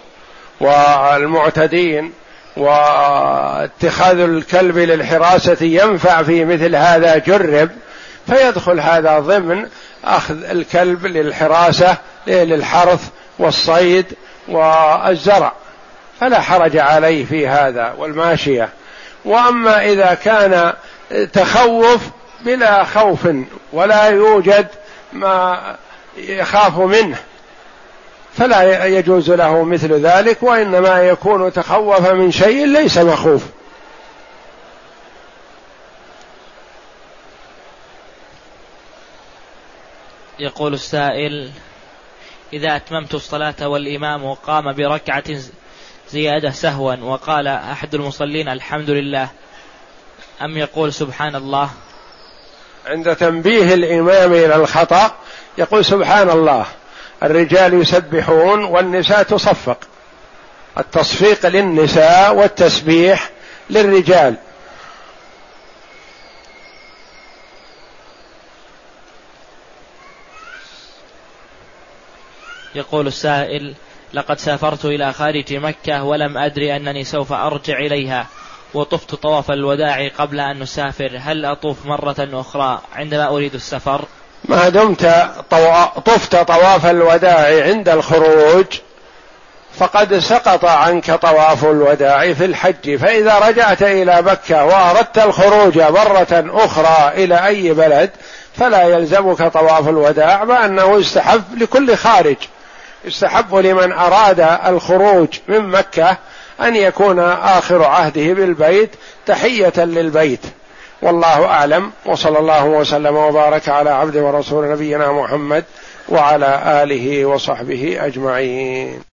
والمعتدين واتخاذ الكلب للحراسة ينفع في مثل هذا جرب فيدخل هذا ضمن أخذ الكلب للحراسة للحرث والصيد والزرع فلا حرج عليه في هذا والماشية. وأما إذا كان تخوف بلا خوف ولا يوجد ما يخاف منه فلا يجوز له مثل ذلك وإنما يكون تخوف من شيء ليس مخوف. يقول السائل إذا أتممت الصلاة والإمام قام بركعة زيادة سهوا وقال أحد المصلين الحمد لله أم يقول سبحان الله؟ عند تنبيه الإمام إلى الخطأ يقول سبحان الله الرجال يسبحون والنساء تصفق التصفيق للنساء والتسبيح للرجال. يقول السائل لقد سافرت إلى خارج مكة ولم أدري أنني سوف أرجع إليها وطفت طواف الوداع قبل أن نسافر هل أطوف مرة أخرى عندما أريد السفر؟ ما دمت طفت طواف الوداع عند الخروج فقد سقط عنك طواف الوداع في الحج فإذا رجعت إلى مكة وأردت الخروج مرة أخرى إلى أي بلد فلا يلزمك طواف الوداع مع أنه يستحب لكل خارج. يستحب لمن أراد الخروج من مكة أن يكون آخر عهده بالبيت تحية للبيت. والله أعلم وصلى الله وسلم وبارك على عبد ورسول نبينا محمد وعلى آله وصحبه أجمعين.